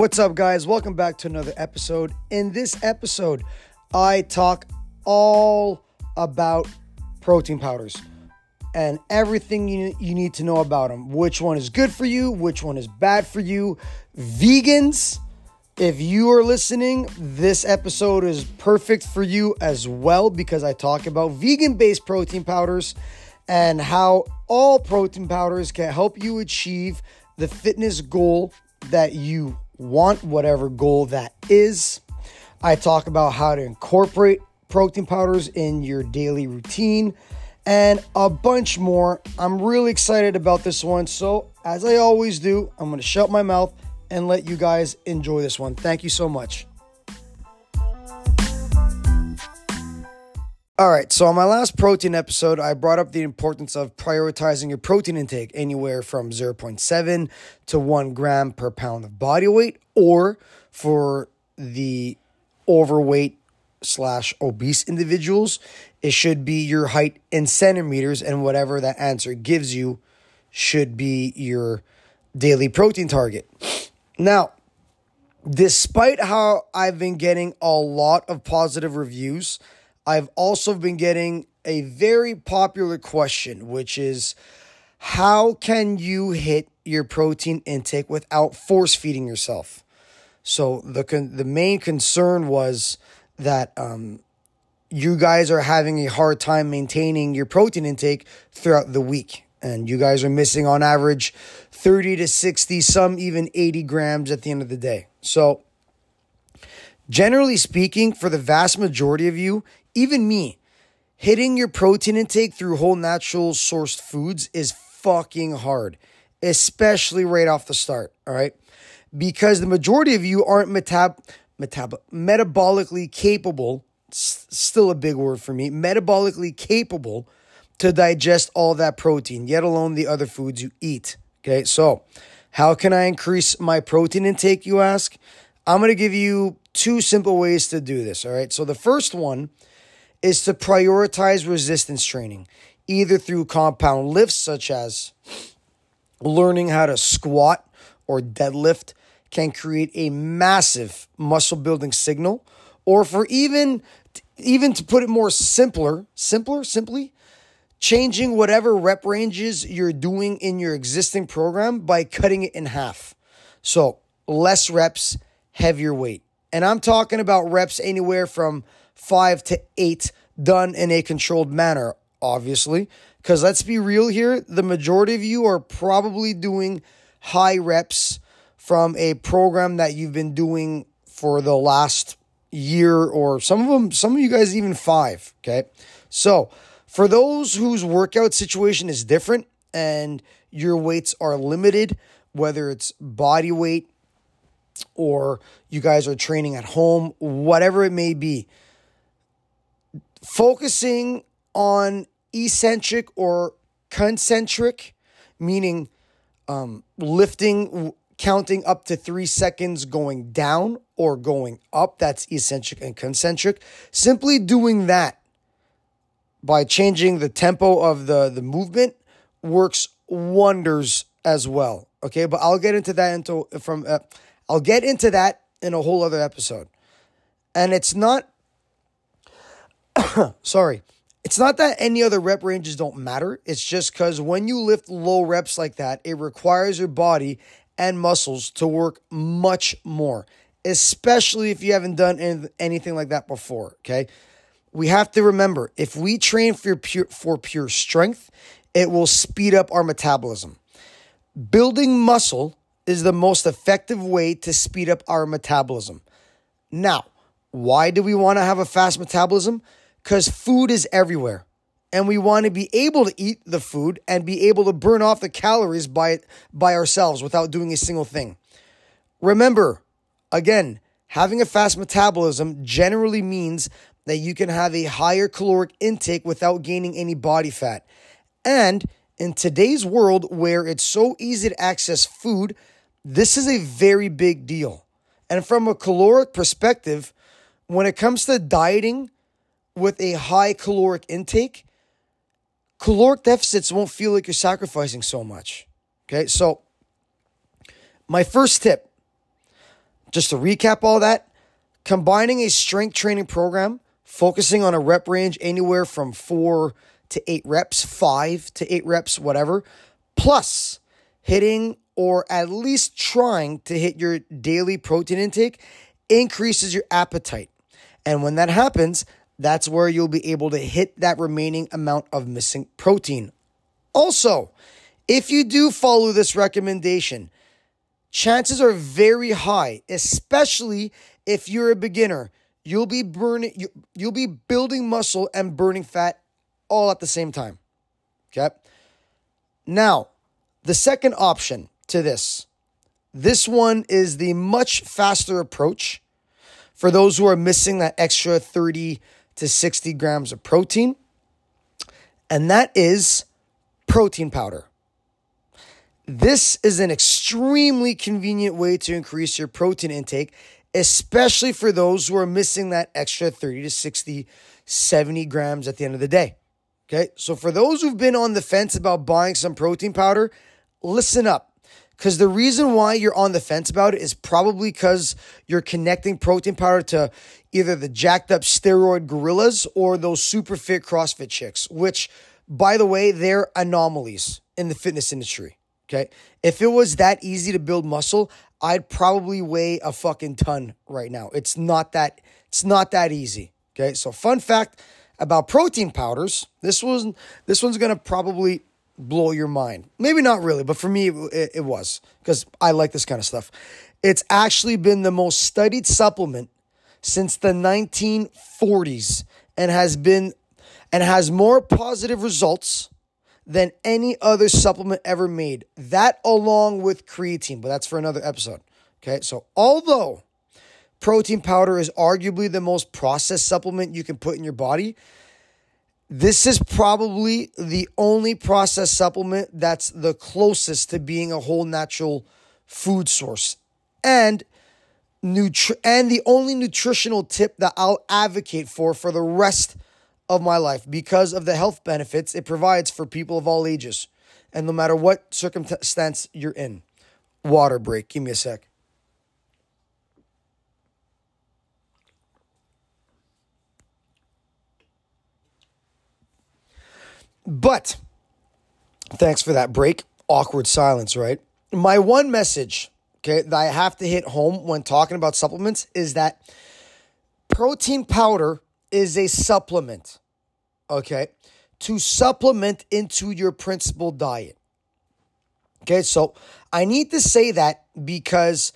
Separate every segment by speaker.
Speaker 1: What's up, guys? Welcome back to another episode. In this episode, I talk all about protein powders and everything you, you need to know about them. Which one is good for you, which one is bad for you. Vegans, if you are listening, this episode is perfect for you as well because I talk about vegan based protein powders and how all protein powders can help you achieve the fitness goal that you want, whatever goal that is. I talk about how to incorporate protein powders in your daily routine and a bunch more. I'm really excited about this one. So, as I always do, I'm going to shut my mouth and let you guys enjoy this one. Thank you so much. All right, so on my last protein episode, I brought up the importance of prioritizing your protein intake anywhere from 0.7 to 1 gram per pound of body weight, or for the overweight slash obese individuals, it should be your height in centimeters, and whatever that answer gives you should be your daily protein target. Now, despite how I've been getting a lot of positive reviews, I've also been getting a very popular question, which is how can you hit your protein intake without force feeding yourself? So the con- the main concern was that um, you guys are having a hard time maintaining your protein intake throughout the week, and you guys are missing on average thirty to sixty, some even eighty grams at the end of the day. So generally speaking, for the vast majority of you, even me, hitting your protein intake through whole natural sourced foods is fucking hard, especially right off the start. All right. Because the majority of you aren't metab, metab, metabolically capable, s- still a big word for me, metabolically capable to digest all that protein, yet alone the other foods you eat. Okay. So, how can I increase my protein intake, you ask? I'm going to give you two simple ways to do this. All right. So, the first one is to prioritize resistance training, either through compound lifts, such as learning how to squat or deadlift, can create a massive muscle building signal, or for even even to put it more simpler, simpler, simply changing whatever rep ranges you're doing in your existing program by cutting it in half. So, less reps, heavier weight. And I'm talking about reps anywhere from five to eight done in a controlled manner, obviously. Because let's be real here, the majority of you are probably doing high reps from a program that you've been doing for the last year or some of them, some of you guys even five. Okay. So for those whose workout situation is different and your weights are limited, whether it's body weight or you guys are training at home, whatever it may be, focusing on eccentric or concentric, meaning um, lifting, counting up to three seconds going down or going up. That's eccentric and concentric. Simply doing that by changing the tempo of the, the movement works wonders as well. Okay, but I'll get into that into from uh, I'll get into that in a whole other episode. And it's not sorry. It's not that any other rep ranges don't matter. It's just because when you lift low reps like that, it requires your body and muscles to work much more, especially if you haven't done anything like that before. Okay. We have to remember if we train for pure, for pure strength, it will speed up our metabolism. Building muscle is the most effective way to speed up our metabolism. Now, why do we want to have a fast metabolism? Because food is everywhere. And we want to be able to eat the food and be able to burn off the calories by, by ourselves without doing a single thing. Remember, again, having a fast metabolism generally means that you can have a higher caloric intake without gaining any body fat. And in today's world where it's so easy to access food, this is a very big deal. And from a caloric perspective, when it comes to dieting, with a high caloric intake, caloric deficits won't feel like you're sacrificing so much. Okay, so my first tip just to recap all that, combining a strength training program, focusing on a rep range anywhere from four to eight reps, five to eight reps, whatever, plus hitting or at least trying to hit your daily protein intake increases your appetite. And when that happens, that's where you'll be able to hit that remaining amount of missing protein. Also, if you do follow this recommendation, chances are very high, especially if you're a beginner. You'll be burning you, you'll be building muscle and burning fat all at the same time. Okay? Now, the second option to this. This one is the much faster approach for those who are missing that extra 30 to 60 grams of protein. And that is protein powder. This is an extremely convenient way to increase your protein intake, especially for those who are missing that extra 30 to 60, 70 grams at the end of the day. Okay, so for those who've been on the fence about buying some protein powder, listen up. Because the reason why you're on the fence about it is probably because you're connecting protein powder to either the jacked up steroid gorillas or those super fit CrossFit chicks, which, by the way, they're anomalies in the fitness industry. Okay. If it was that easy to build muscle, I'd probably weigh a fucking ton right now. It's not that it's not that easy. Okay. So fun fact about protein powders. This was this one's gonna probably blow your mind. Maybe not really, but for me it, it was because I like this kind of stuff. It's actually been the most studied supplement since the 1940s and has been and has more positive results than any other supplement ever made. That along with creatine, but that's for another episode. Okay, so although protein powder is arguably the most processed supplement you can put in your body, this is probably the only processed supplement that's the closest to being a whole natural food source. And nutri- and the only nutritional tip that I'll advocate for for the rest of my life because of the health benefits it provides for people of all ages and no matter what circumstance you're in. Water break. Give me a sec. But thanks for that break. Awkward silence, right? My one message, okay, that I have to hit home when talking about supplements is that protein powder is a supplement, okay, to supplement into your principal diet. Okay, so I need to say that because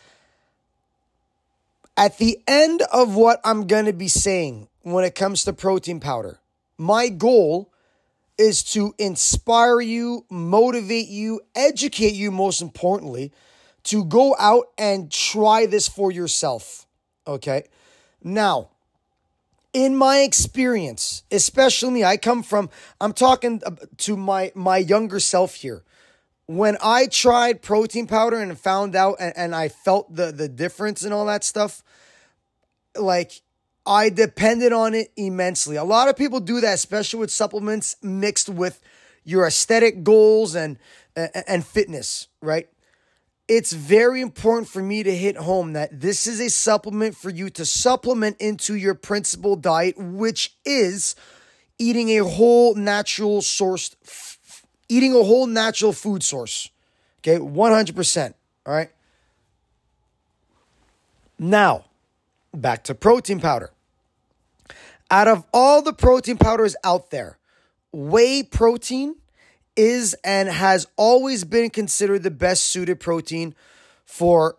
Speaker 1: at the end of what I'm going to be saying when it comes to protein powder, my goal is to inspire you, motivate you, educate you, most importantly, to go out and try this for yourself. Okay. Now, in my experience, especially me, I come from, I'm talking to my, my younger self here. When I tried protein powder and found out and, and I felt the, the difference and all that stuff, like I depended on it immensely. A lot of people do that, especially with supplements mixed with your aesthetic goals and and fitness, right? It's very important for me to hit home that this is a supplement for you to supplement into your principal diet, which is eating a whole natural sourced, eating a whole natural food source. Okay, 100%. All right. Now, back to protein powder. Out of all the protein powders out there, whey protein is and has always been considered the best suited protein for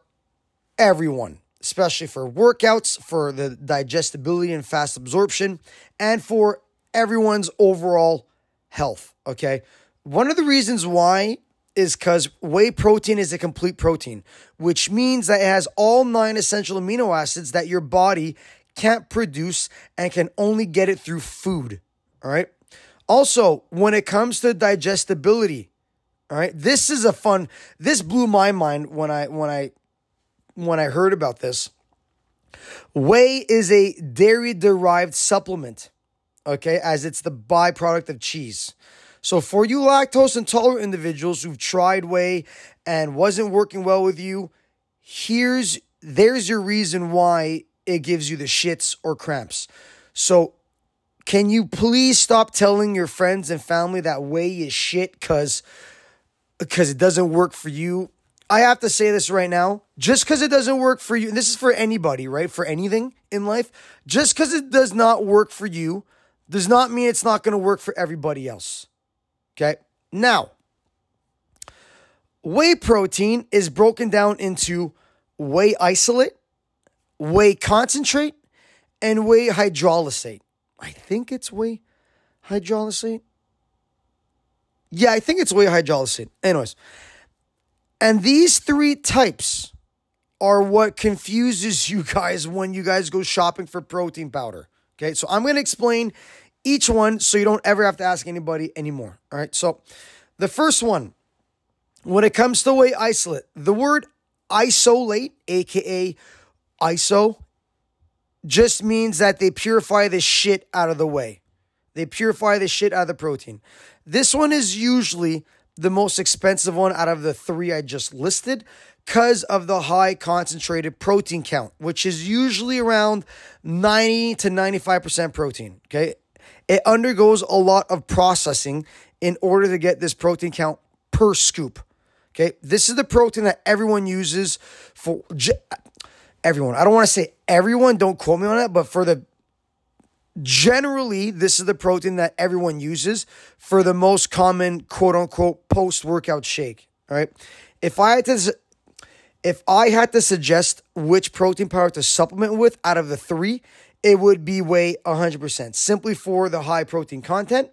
Speaker 1: everyone, especially for workouts, for the digestibility and fast absorption, and for everyone's overall health. Okay. One of the reasons why is because whey protein is a complete protein, which means that it has all nine essential amino acids that your body can't produce and can only get it through food. All right. Also, when it comes to digestibility, all right, this is a fun. This blew my mind when I when I when I heard about this. Whey is a dairy derived supplement, okay, as it's the byproduct of cheese. So for you lactose intolerant individuals who've tried whey and wasn't working well with you, here's there's your reason why it gives you the shits or cramps. So, can you please stop telling your friends and family that whey is shit because because it doesn't work for you? I have to say this right now. Just because it doesn't work for you, this is for anybody, right? For anything in life, just because it does not work for you does not mean it's not going to work for everybody else. Okay. Now, whey protein is broken down into whey isolate, whey concentrate, and whey hydrolysate. I think it's whey hydrolysate. Yeah, I think it's whey hydrolysate. Anyways, and these three types are what confuses you guys when you guys go shopping for protein powder. Okay, so I'm to explain each one so you don't ever have to ask anybody anymore. All right, so the first one, when it comes to whey isolate, the word isolate, aka iso, just means that they purify the shit out of the whey. They purify the shit out of the protein. This one is usually the most expensive one out of the three I just listed because of the high concentrated protein count, which is usually around 90 to 95% protein. Okay. It undergoes a lot of processing in order to get this protein count per scoop. Okay. This is the protein that everyone uses for everyone. I don't want to say everyone, don't quote me on that, but for the generally, this is the protein that everyone uses for the most common quote unquote post workout shake. All right. If I had to if I had to suggest which protein powder to supplement with out of the three, it would be whey 100%, simply for the high protein content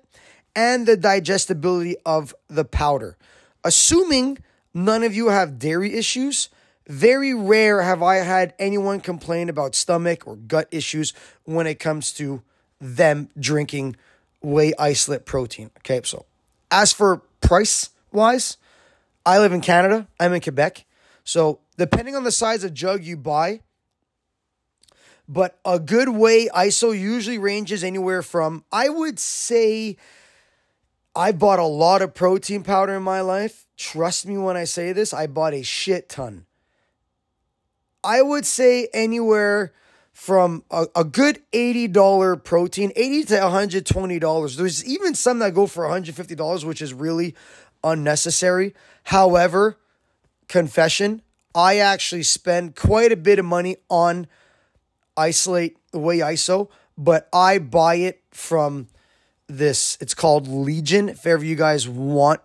Speaker 1: and the digestibility of the powder. Assuming none of you have dairy issues, very rare have I had anyone complain about stomach or gut issues when it comes to them drinking whey isolate protein. Okay, so as for price wise, I live in Canada, I'm in Quebec. So, depending on the size of jug you buy, but a good whey ISO usually ranges anywhere from, I would say, I bought a lot of protein powder in my life. Trust me when I say this, I bought a shit ton. I would say anywhere from a, a good $80 protein, 80 to $120. There's even some that go for $150, which is really unnecessary. However, confession, I actually spend quite a bit of money on isolate the whey ISO, but I buy it from this. It's called Legion. If ever you guys want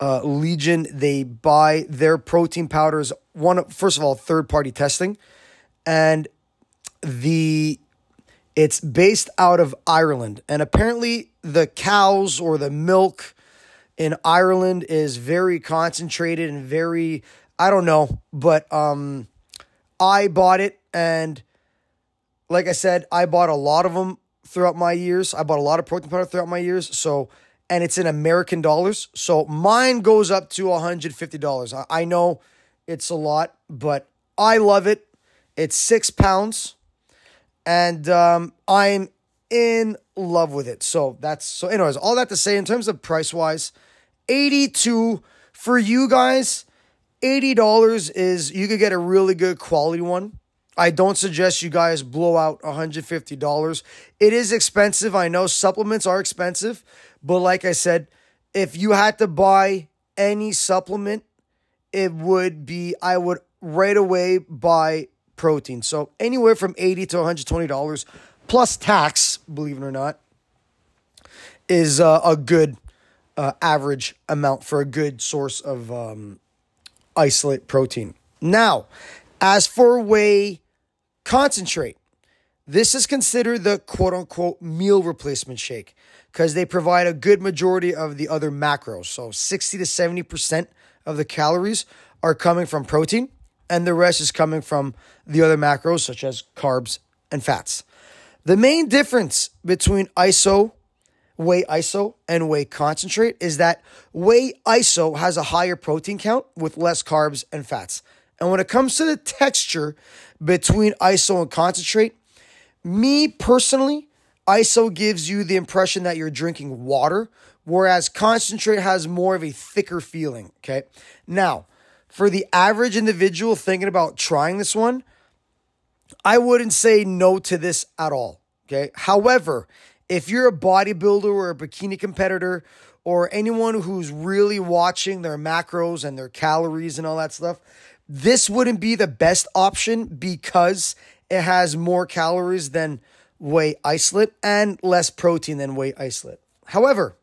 Speaker 1: uh, Legion, they buy their protein powders. One, first of all, third party testing, and the it's based out of Ireland, and apparently the cows or the milk in Ireland is very concentrated and very I don't know, but um, I bought it, and like I said, I bought a lot of them throughout my years. I bought a lot of protein powder throughout my years. So, and it's in American dollars. So mine goes up to $150. I, I know it's a lot, but I love it. It's six pounds, and um, I'm in love with it. So that's so. Anyways, all that to say, in terms of price wise, 82 for you guys $80 is you could get a really good quality one. I don't suggest you guys blow out $150. It is expensive. I know supplements are expensive, but like I said, if you had to buy any supplement, it would be I would right away buy protein. So anywhere from 80 to $120 plus tax, believe it or not, is uh, a good uh, average amount for a good source of um, isolate protein. Now, as for whey concentrate, this is considered the quote unquote meal replacement shake because they provide a good majority of the other macros. So 60 to 70% of the calories are coming from protein, and the rest is coming from the other macros, such as carbs and fats. The main difference between ISO whey iso and whey concentrate is that whey iso has a higher protein count with less carbs and fats. And when it comes to the texture between iso and concentrate, me personally, iso gives you the impression that you're drinking water, whereas concentrate has more of a thicker feeling. Okay. Now, for the average individual thinking about trying this one, I wouldn't say no to this at all. Okay. However, if you're a bodybuilder or a bikini competitor or anyone who's really watching their macros and their calories and all that stuff, this wouldn't be the best option because it has more calories than whey isolate and less protein than whey isolate. However,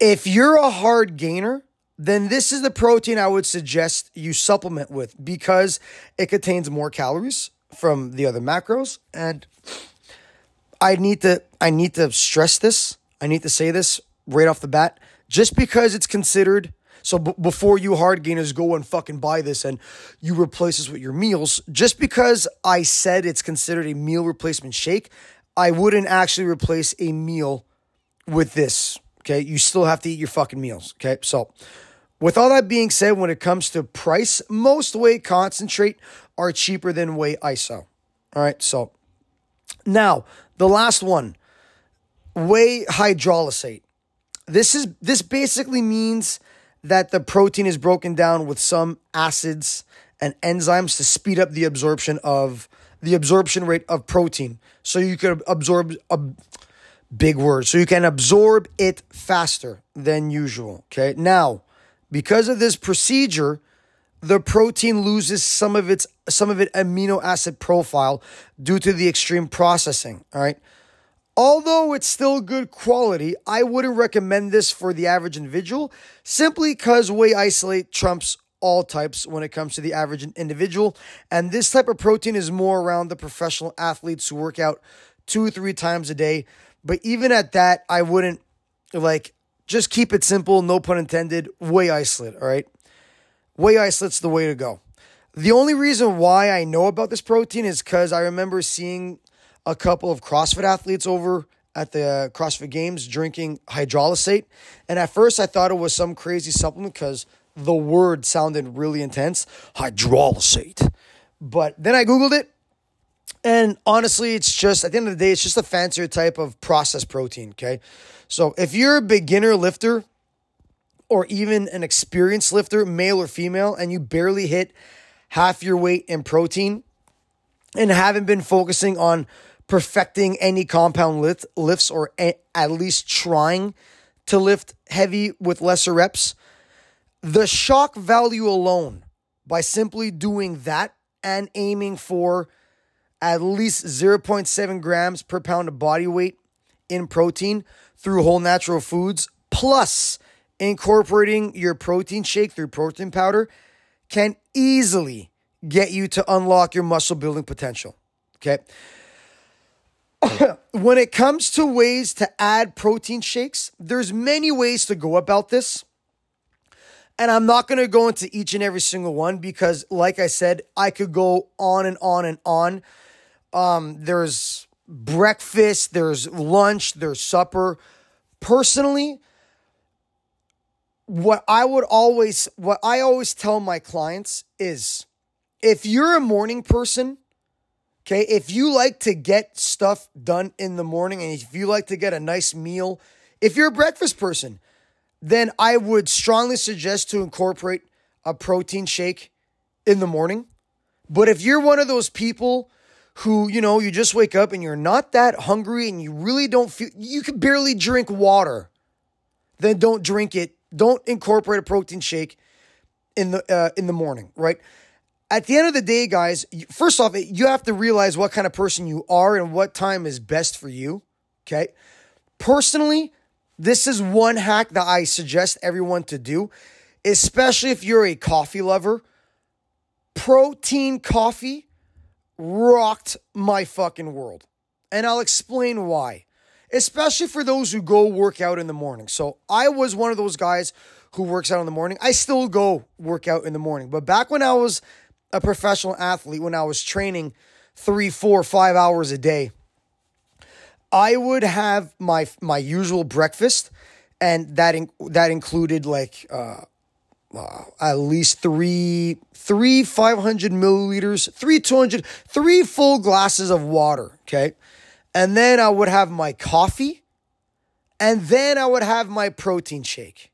Speaker 1: if you're a hard gainer, then this is the protein I would suggest you supplement with because it contains more calories from the other macros and I need to I need to stress this. I need to say this right off the bat. Just because it's considered so b- before you hard gainers go and fucking buy this and you replace this with your meals, just because I said it's considered a meal replacement shake, I wouldn't actually replace a meal with this. Okay, you still have to eat your fucking meals. Okay, so with all that being said, when it comes to price, most whey concentrate are cheaper than whey iso. All right, so now the last one, whey hydrolysate. This is this basically means that the protein is broken down with some acids and enzymes to speed up the absorption of the absorption rate of protein. So you could absorb a big word. So you can absorb it faster than usual. Okay. Now, because of this procedure, the protein loses some of its some of its amino acid profile due to the extreme processing. All right. Although it's still good quality, I wouldn't recommend this for the average individual simply because whey isolate trumps all types when it comes to the average individual. And this type of protein is more around the professional athletes who work out two three times a day. But even at that, I wouldn't like just keep it simple, no pun intended, whey isolate, all right? Whey isolate's the way to go. The only reason why I know about this protein is because I remember seeing a couple of CrossFit athletes over at the uh, CrossFit Games drinking hydrolysate. And at first, I thought it was some crazy supplement because the word sounded really intense hydrolysate. But then I Googled it. And honestly, it's just, at the end of the day, it's just a fancier type of processed protein. Okay. So if you're a beginner lifter or even an experienced lifter, male or female, and you barely hit half your weight in protein and haven't been focusing on perfecting any compound lift, lifts or a, at least trying to lift heavy with lesser reps, the shock value alone by simply doing that and aiming for at least 0.7 grams per pound of body weight in protein through whole natural foods, plus incorporating your protein shake through protein powder, can easily get you to unlock your muscle building potential. Okay. when it comes to ways to add protein shakes, there's many ways to go about this. And I'm not going to go into each and every single one because like I said, I could go on and on and on. Um there's breakfast, there's lunch, there's supper. Personally, what I would always what I always tell my clients is if you're a morning person, Okay, if you like to get stuff done in the morning and if you like to get a nice meal, if you're a breakfast person, then I would strongly suggest to incorporate a protein shake in the morning. But if you're one of those people who, you know, you just wake up and you're not that hungry and you really don't feel, you can barely drink water, then don't drink it. Don't incorporate a protein shake in the uh, in the morning, right? at the end of the day, guys, first off, you have to realize what kind of person you are and what time is best for you. Okay. Personally, this is one hack that I suggest everyone to do, especially if you're a coffee lover. Protein coffee rocked my fucking world. And I'll explain why, especially for those who go work out in the morning. So I was one of those guys who works out in the morning. I still go work out in the morning. But back when I was a professional athlete when I was training three, four, five hours a day, I would have my my usual breakfast, and that in, that included like uh, uh, at least three three five hundred milliliters, three two hundred, three full glasses of water. Okay, and then I would have my coffee, and then I would have my protein shake.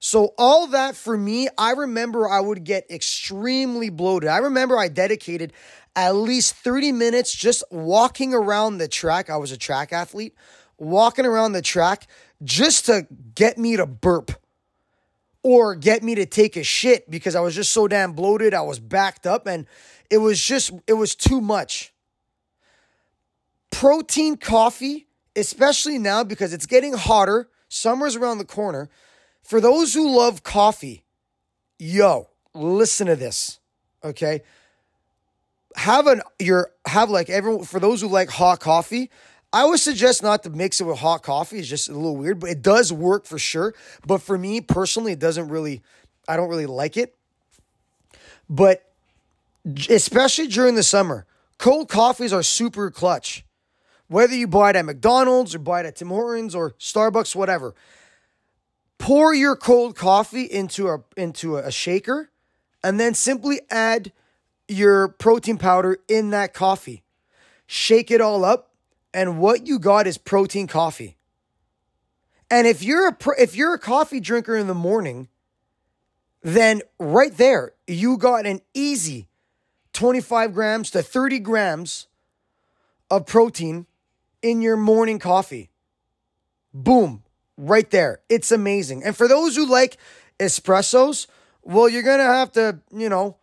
Speaker 1: So, all that for me, I remember I would get extremely bloated. I remember I dedicated at least 30 minutes just walking around the track. I was a track athlete, walking around the track just to get me to burp or get me to take a shit because I was just so damn bloated. I was backed up and it was just, it was too much. Protein coffee, especially now because it's getting hotter, summer's around the corner. For those who love coffee, yo, listen to this, okay? Have an your have like everyone for those who like hot coffie, I would suggest not to mix it with hot coffee. It's just a little weird, but it does work for sure. But for me personally, it doesn't really, I don't really like it. But especially during the summer, cold coffees are super clutch. Whether you buy it at McDonald's or buy it at Tim Hortons or Starbucks, whatever. Pour your cold coffee into a into a shaker and then simply add your protein powder in that coffee. Shake it all up and what you got is protein coffee. And if you're a if you're a coffee drinker in the morning, then right there you got an easy 25 grams to 30 grams of protein in your morning coffee. Boom, right there. It's amazing. And for those who like espressos, well, you're going to have to, you know,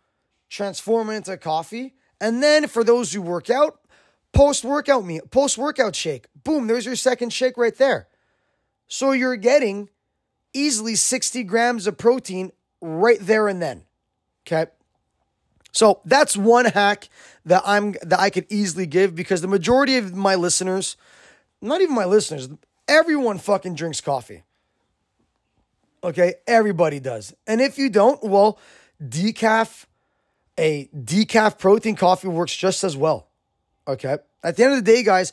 Speaker 1: transform it into coffee. And then for those who work out, Post workout meal, post workout shake. Boom, there's your second shake right there. So you're getting easily 60 grams of protein right there and then. Okay. So that's one hack that I'm that I could easily give because the majority of my listeners, not even my listeners, everyone fucking drinks coffee. Okay, everybody does. And if you don't, well, decaf a decaf protein coffee works just as well. Okay. At the end of the day, guys,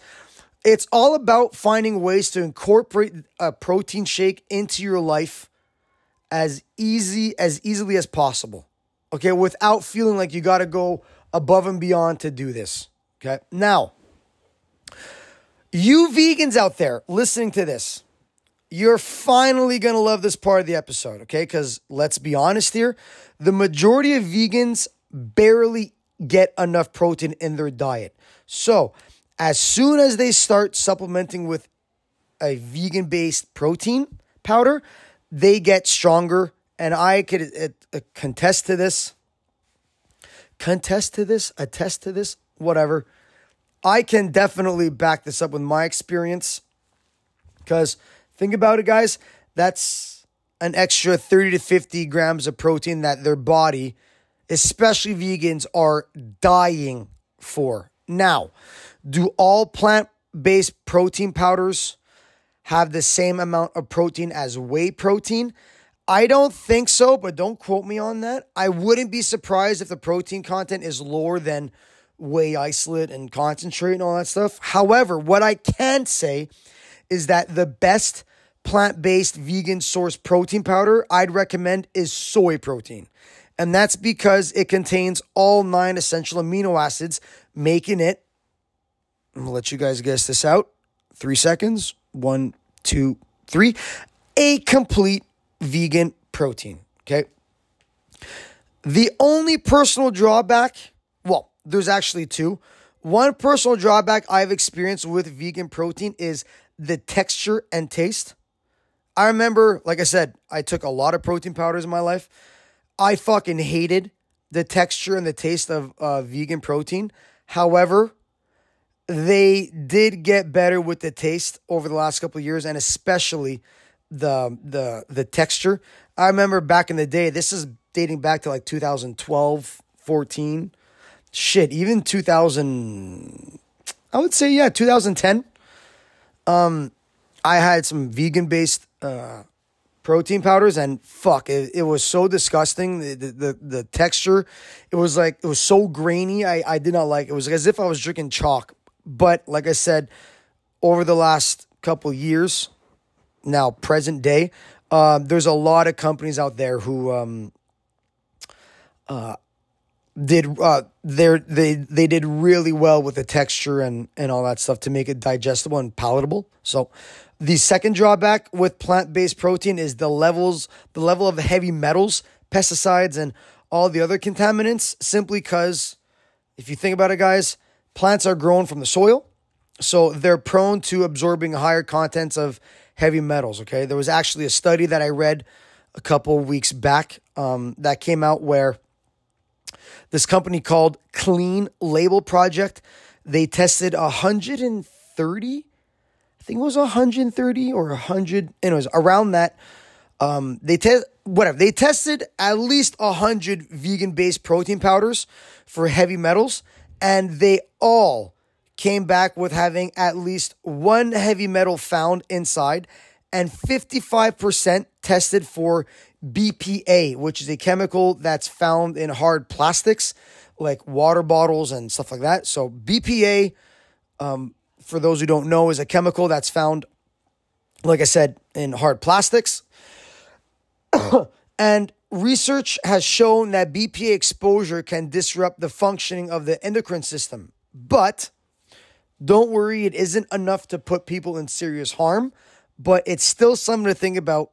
Speaker 1: it's all about finding ways to incorporate a protein shake into your life as easy as easily as possible. Okay, without feeling like you got to go above and beyond to do this. Okay? Now, you vegans out there listening to this, you're finally going to love this part of the episode, okay? Cuz let's be honest here, the majority of vegans barely get enough protein in their diet. So, as soon as they start supplementing with a vegan based protein powder, they get stronger. And I could uh, uh, contest to this, contest to this, attest to this, whatever. I can definitely back this up with my experience. Because think about it, guys, that's an extra 30 to 50 grams of protein that their body, especially vegans, are dying for. Now, do all plant based protein powders have the same amount of protein as whey protein? I don't think so, but don't quote me on that. I wouldn't be surprised if the protein content is lower than whey isolate and concentrate and all that stuff. However, what I can say is that the best plant based vegan source protein powder I'd recommend is soy protein. And that's because it contains all nine essential amino acids, making it, I'm gonna let you guys guess this out. Three seconds. One, two, three. A complete vegan protein. Okay. The only personal drawback, well, there's actually two. One personal drawback I've experienced with vegan protein is the texture and taste. I remember, like I said, I took a lot of protein powders in my life I fucking hated the texture and the taste of uh, vegan protein. However, they did get better with the taste over the last couple of years, and especially the the the texture. I remember back in the day. This is dating back to like 2012, 14. Shit, even 2000. I would say yeah, 2010. Um, I had some vegan based uh, protein powders and fuck it, it was so disgusting. The, the the texture it was like it was so grainy I, I did not like it. was as if I was drinking chalk. But like I said over the last couple years now present day uh, there's a lot of companies out there who um uh did uh they they did really well with the texture and and all that stuff to make it digestible and palatable. So The second drawback with plant-based protein is the levels, the level of heavy metals, pesticides, and all the other contaminants. Simply because, if you think about it, guys, plants are grown from the soil, so they're prone to absorbing higher contents of heavy metals. Okay, there was actually a study that I read a couple weeks back um, that came out where this company called Clean Label Project they tested 130 I think it was 130 or 100 anyways around that um, they test whatever they tested at least 100 vegan based protein powders for heavy metals and they all came back with having at least one heavy metal found inside and 55% tested for BPA, which is a chemical that's found in hard plastics like water bottles and stuff like that. So, BPA, um, for those who don't know, is a chemical that's found, like I said, in hard plastics. and research has shown that BPA exposure can disrupt the functioning of the endocrine system. But don't worry, it isn't enough to put people in serious harm, but it's still something to think about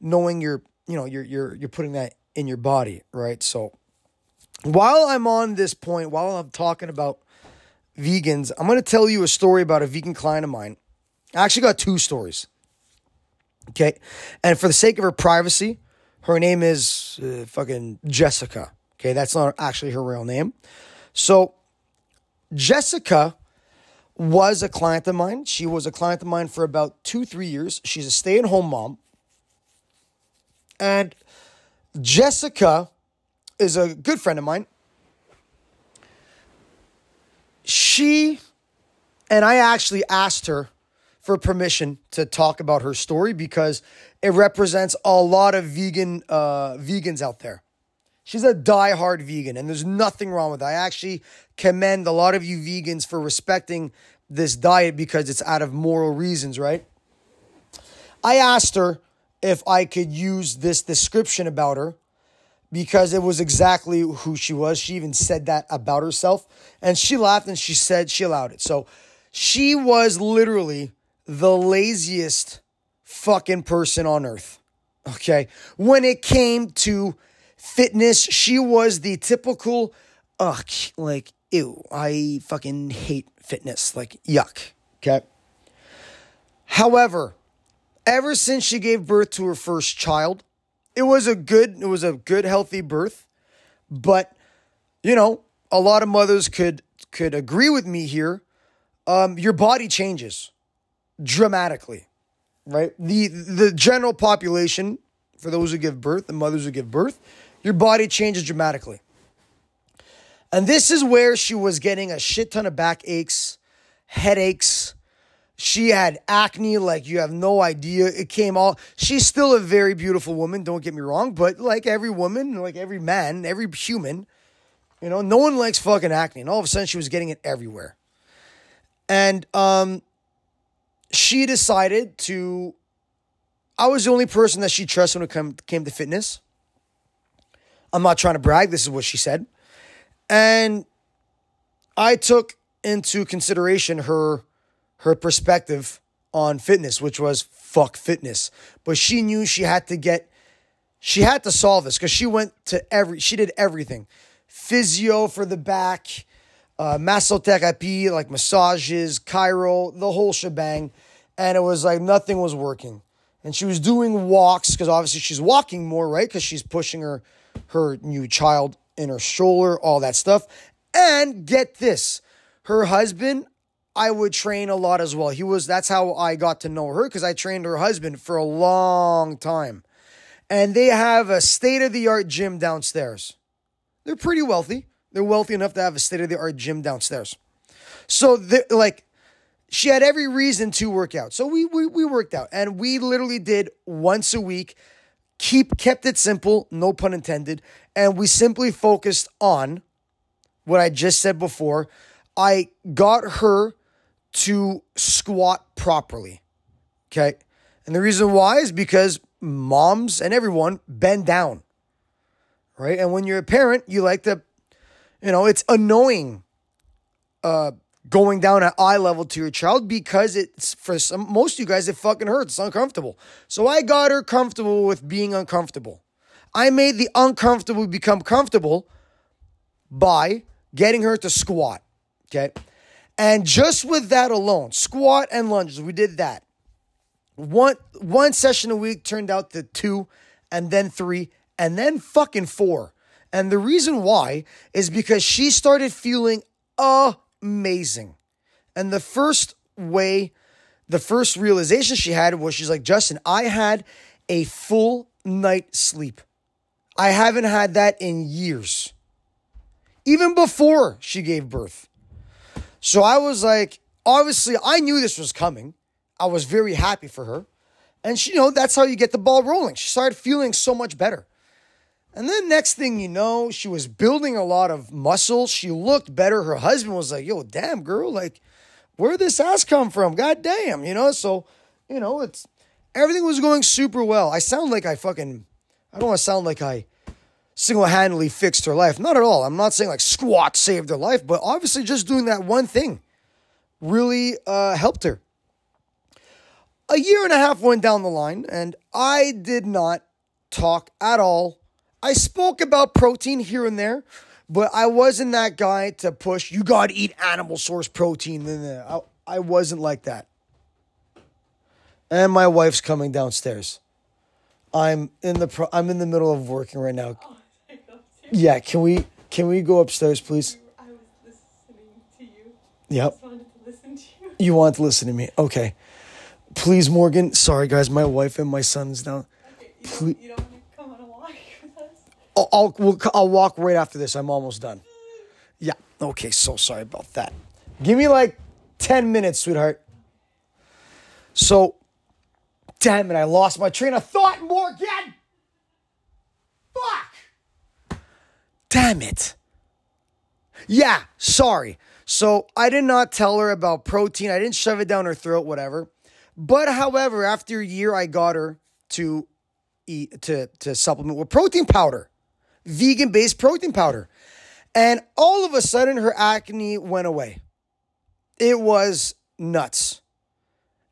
Speaker 1: knowing you're, you know, you're you're you're putting that in your body, right? So while I'm on this point, while I'm talking about vegans, I'm going to tell you a story about a vegan client of mine. I actually got two stories. Okay. And for the sake of her privacy, her name is uh, fucking Jessica. Okay. That's not actually her real name. So, Jessica was a client of mine. She was a client of mine for about two, three years. She's a stay at home mom. And Jessica is a good friend of mine. She and I actually asked her for permission to talk about her story because it represents a lot of vegan uh, vegans out there. She's a die-hard vegan, and there's nothing wrong with that. I actually commend a lot of you vegans for respecting this diet because it's out of moral reasons, right? I asked her if I could use this description about her because it was exactly who she was. She even said that about herself. And she laughed and she said she allowed it. So she was literally the laziest fucking person on earth. Okay. When it came to fitness, she was the typical, ugh, like, ew, I fucking hate fitness. Like, yuck. Okay. However, ever since she gave birth to her first child, it was a good it was a good healthy birth but you know a lot of mothers could could agree with me here. Um, your body changes dramatically right? The the general population for those who give birth the mothers who give birth your body changes dramatically. And this is where she was getting a shit ton of back aches headaches she had acne like you have no idea. It came all. She's still a very beautiful woman, don't get me wrong, but like every woman, like every man, every human, you know, no one likes fucking acne. And all of a sudden she was getting it everywhere. And um she decided to I was the only person that she trusted when it come, came to fitness. I'm not trying to brag, this is what she said. And I took into consideration her her perspective on fitness, which was fuck fitness. But she knew she had to get, she had to solve this because she went to every, she did everything physio for the back, uh, massotherapy, like massages, chiro, the whole shebang. And it was like nothing was working. And she was doing walks because obviously she's walking more, right? Because she's pushing her her new child in her stroller, all that stuff. And get this, her husband I would train a lot as well. He was that's how I got to know her because I trained her husband for a long time. And they have a state of the art gym downstairs. They're pretty wealthy. They're wealthy enough to have a state of the art gym downstairs. So like she had every reason to work out. So we, we we worked out and we literally did once a week. Keep kept it simple, no pun intended, and we simply focused on what I just said before. I got her to squat properly. Okay. And the reason why is because moms and everyone bend down. Right. And when you're a parent, you like to, you know, it's annoying uh, going down at eye level to your child because it's for some most of you guys it fucking hurts. It's uncomfortable. So I got her comfortable with being uncomfortable. I made the uncomfortable become comfortable by getting her to squat. Okay. And just with that alone, squat and lunges, we did that. One one session a week turned out to two, and then three, and then fucking four. And the reason why is because she started feeling amazing. And the first way, the first realization she had was she's like, Justin, I had a full night sleep. I haven't had that in years, even before she gave birth. So I was like, obviously, I knew this was coming. I was very happy for her. And she, you know, that's how you get the ball rolling. She started feeling so much better. And then next thing you know, she was building a lot of muscle. She looked better. Her husband was like, yo, damn, girl, like, where this ass come from? God damn, you know? So, you know, it's everything was going super well. I sound like I fucking, I don't want to sound like I single handedly fixed her life. Not at all. I'm not saying like squat saved her life, but obviously just doing that one thing really uh, helped her. A year and a half went down the line, and I did not talk at all I spoke about protein here and there, but I wasn't that guy to push, you got to eat animal source protein. I, I wasn't like that. And my wife's coming downstairs. I'm in the pro- I'm in the middle of working right now. Yeah, can we can we go upstairs, please? I was listening to you. Yep. I wanted to listen to you. You want to listen to me? Okay. Please, Morgan. Sorry, guys. My wife and my son's down. Okay, you please. Don't, you don't I'll, I'll, we'll, I'll walk right after this. I'm almost done. Yeah. Okay. So sorry about that. Give me like 10 minutes, sweetheart. So, damn it, I lost my train of thought, Morgan. Fuck. Damn it. Yeah, sorry. So, I did not tell her about protein. I didn't shove it down her throat, whatever. But, however, after a year, I got her to eat to to supplement with protein powder vegan based protein powder. And all of a sudden, her acne went away. It was nuts.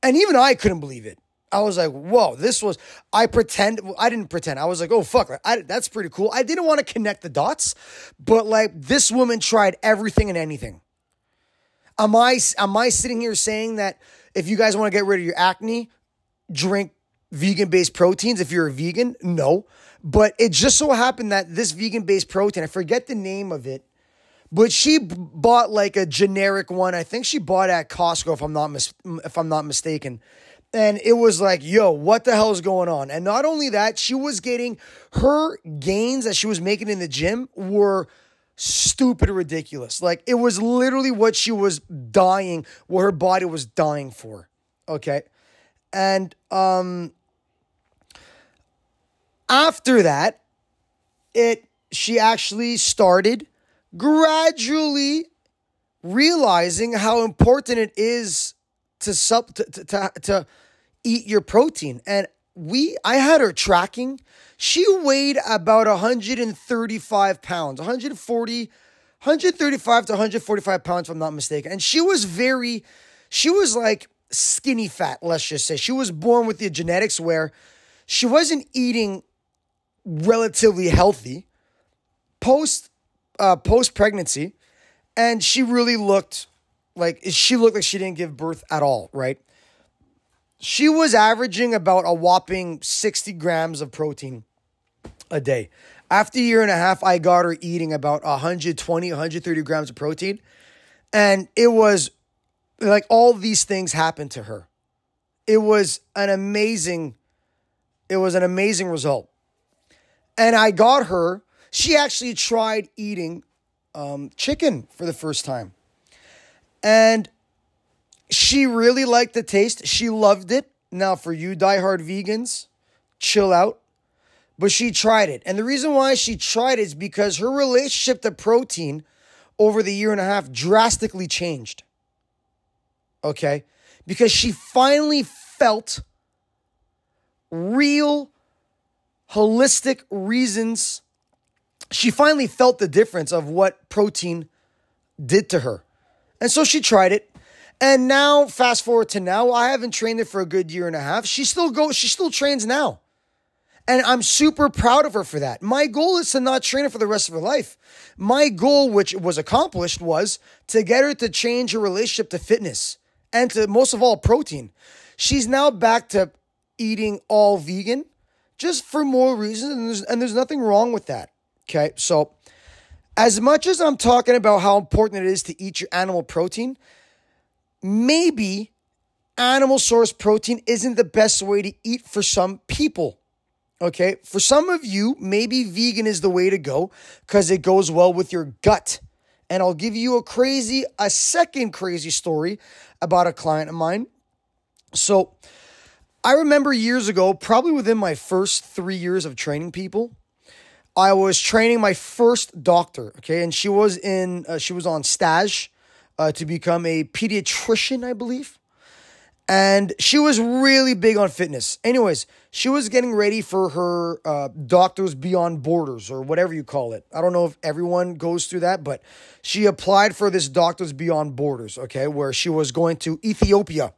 Speaker 1: And even I couldn't believe it. I was like, whoa, this was, I pretend, I didn't pretend. I was like, oh, fuck, I, that's pretty cool. I didn't want to connect the dots, but like this woman tried everything and anything. Am I, am I sitting here saying that if you guys want to get rid of your acne, drink vegan based proteins if you're a vegan? No. But it just so happened that this vegan based protein, I forget the name of it, but she bought like a generic one. I think she bought at Costco if I'm not mis- if I'm not mistaken. And it was like, yo, what the hell is going on? And not only that, she was getting her gains that she was making in the gym were stupid ridiculous. Like it was literally what she was dying, what her body was dying for. Okay. And um after that, it she actually started gradually realizing how important it is to sub to, to, to, to eat your protein. And we I had her tracking. She weighed about 135 pounds, 140, 135 to 145 pounds, if I'm not mistaken. And she was very, she was like skinny fat, let's just say. She was born with the genetics where she wasn't eating relatively healthy post uh, post pregnancy, and she really looked like she looked like she didn't give birth at all. Right? She was averaging about a whopping sixty grams of protein a day. After a year and a half, I got her eating about 120, 130 grams of protein. And it was like all these things happened to her. It was an amazing, it was an amazing result and I got her. She actually tried eating um, chicken for the first time, and she really liked the taste. She loved it. Now, for you diehard vegans, chill out. But she tried it, and the reason why she tried it is because her relationship to protein over the year and a half drastically changed. Okay, because she finally felt real holistic reasons, she finally felt the difference of what protein did to her. And so she tried it. And now, fast forward to now, I haven't trained her for a good year and a half. She still goes, she still trains now. And I'm super proud of her for that. My goal is to not train her for the rest of her life. My goal, which was accomplished, was to get her to change her relationship to fitness and to most of all protein. She's now back to eating all vegan just for more reasons, and there's, and there's nothing wrong with that. Okay, so as much as I'm talking about how important it is to eat your animal protein, maybe animal source protein isn't the best way to eat for some people. Okay, for some of you, maybe vegan is the way to go because it goes well with your gut. And I'll give you a crazy, a second crazy story about a client of mine. So, I remember years ago, probably within my first three years of training people, I was training my first doctor. Okay, and she was in, uh, she was on stage uh, to become a pediatrician, I believe. And she was really big on fitness. Anyways, she was getting ready for her uh, Doctors Beyond Borders or whatever you call it. I don't know if everyone goes through that, but she applied for this Doctors Beyond Borders, okay, where she was going to Ethiopia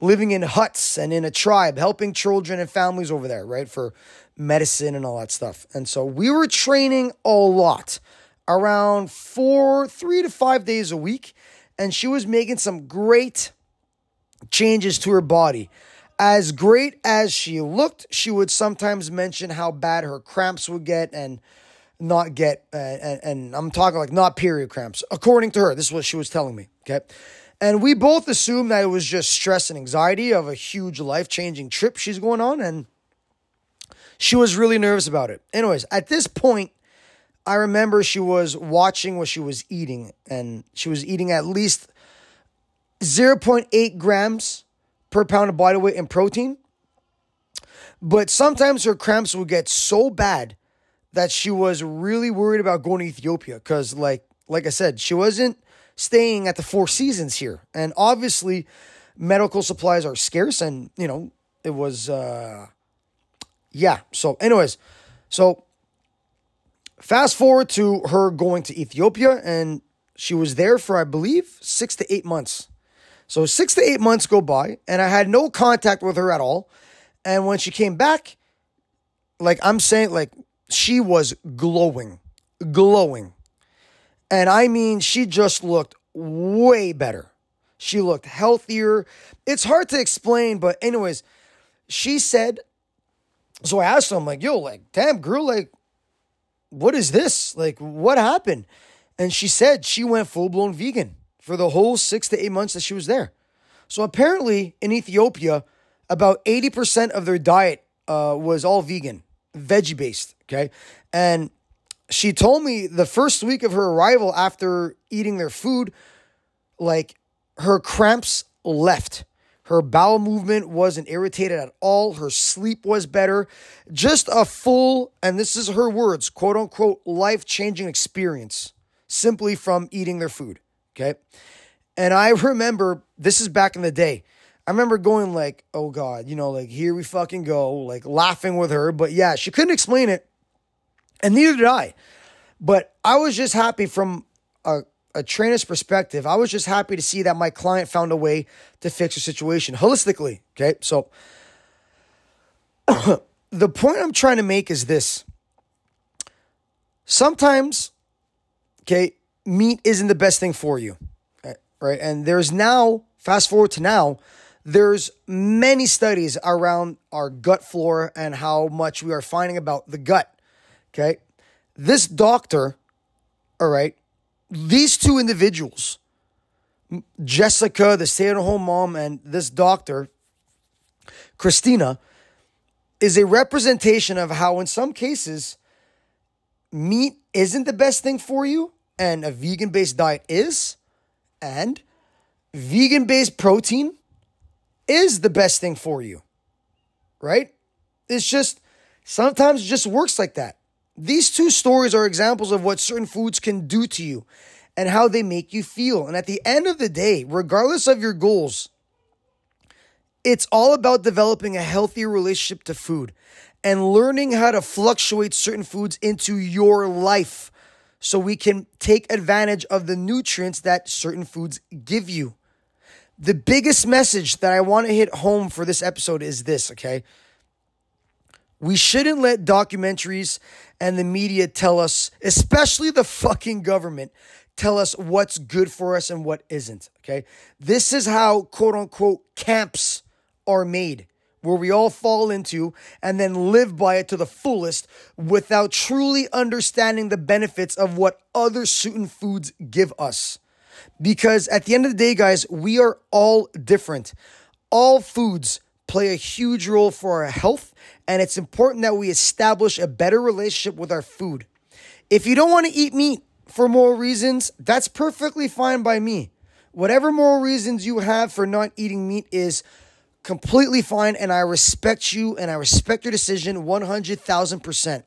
Speaker 1: living in huts and in a tribe, helping children and families over there, right? For medicine and all that stuff. And so we were training a lot, around four, three to five days a week. And she was making some great changes to her body. As great as she looked, she would sometimes mention how bad her cramps would get and not get, uh, and, and I'm talking like not period cramps, according to her. This is what she was telling me. Okay. And we both assumed that it was just stress and anxiety of a huge life changing trip she's going on. And she was really nervous about it. Anyways, at this point, I remember she was watching what she was eating, and she was eating at least 0.8 grams per pound of body weight in protein. But sometimes her cramps would get so bad that she was really worried about going to Ethiopia because, like, like I said, she wasn't staying at the Four Seasons here. And obviously, medical supplies are scarce, and you know, it was uh yeah. So, anyways, so fast forward to her going to Ethiopia, and she was there for, I believe, six to eight months. So six to eight months go by, and I had no contact with her at all. And when she came back, like I'm saying, like she was glowing, glowing. And I mean, she just looked way better. She looked healthier. It's hard to explain, but anyways, she said, so I asked her, I'm like, yo, like, damn, girl, like, what is this? Like, what happened? And she said she went full blown vegan for the whole six to eight months that she was there. So apparently in Ethiopia, about 80% of their diet uh, was all vegan, veggie based. Okay. And she told me the first week of her arrival after eating their food, like her cramps left. Her bowel movement wasn't irritated at all. Her sleep was better. Just a full, and this is her words, quote unquote, life changing experience simply from eating their food. Okay. And I remember this is back in the day. I remember going like, oh God, you know, like here we fucking go, like laughing with her. But yeah, she couldn't explain it. And neither did I. But I was just happy from a, a trainer's perspective. I was just happy to see that my client found a way to fix her situation holistically. Okay. So the point I'm trying to make is this. Sometimes, okay, meat isn't the best thing for you. Right. And there's now, fast forward to now, there's many studies around our gut flora and how much we are finding about the gut. Okay. This doctor, all right, these two individuals, Jessica, the stay at home mom, and this doctor, Christina, is a representation of how, in some cases, meat isn't the best thing for you, and a vegan based diet is, and vegan based protein is the best thing for you, right? It's just sometimes it just works like that. These two stories are examples of what certain foods can do to you and how they make you feel. And at the end of the day, regardless of your goals, it's all about developing a healthier relationship to food and learning how to fluctuate certain foods into your life so we can take advantage of the nutrients that certain foods give you. The biggest message that I want to hit home for this episode is this, okay? We shouldn't let documentaries and the media tell us, especially the fucking government, tell us what's good for us and what isn't, okay? This is how quote unquote camps are made where we all fall into and then live by it to the fullest without truly understanding the benefits of what other certain foods give us. Because at the end of the day, guys, we are all different. All foods play a huge role for our health, and it's important that we establish a better relationship with our food. If you don't want to eat meat for moral reasons, that's perfectly fine by me. Whatever moral reasons you have for not eating meat is completely fine and I respect you and I respect your decision 100,000%.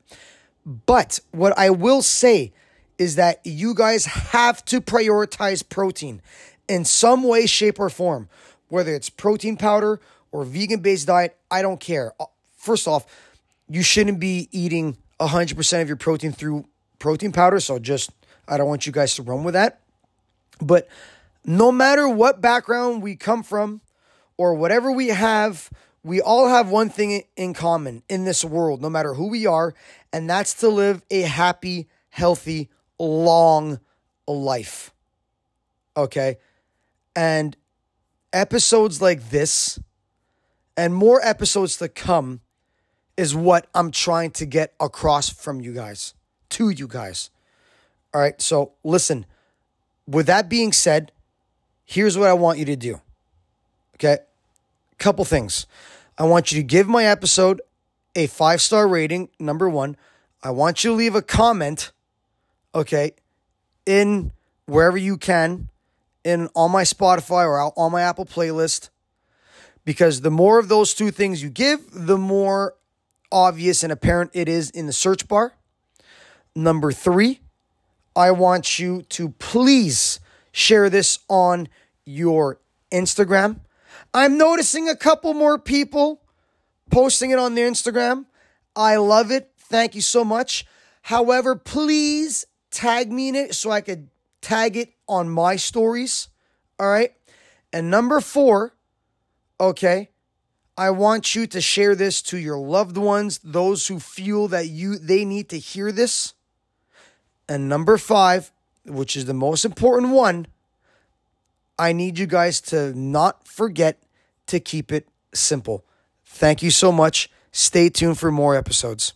Speaker 1: But what I will say is that you guys have to prioritize protein in some way, shape, or form, whether it's protein powder or vegan based diet, I don't care. Uh, first off, you shouldn't be eating 100% of your protein through protein powder. So just, I don't want you guys to run with that. But no matter what background we come from, or whatever we have, we all have one thing in common in this world, no matter who we are, and that's to live a happy, healthy, long life. Okay? And episodes like this and more episodes to come is what I'm trying to get across from you guys, to you guys. All right, so listen, with that being said, here's what I want you to do. Okay. Couple things. I want you to give my episode a five star rating, number one. I want you to leave a comment, okay, in wherever you can, in on my Spotify or on my Apple playlist. Because the more of those two things you give, the more obvious and apparent it is in the search bar. Number three, I want you to please share this on your Instagram. I'm noticing a couple more people posting it on their Instagram. I love it. Thank you so much. However, please tag me in it so I could tag it on my stories. All right. And number four, okay, I want you to share this to your loved ones, those who feel that you they need to hear this. And number five, which is the most important one, I need you guys to not forget to keep it simple. Thank you so much. Stay tuned for more episodes.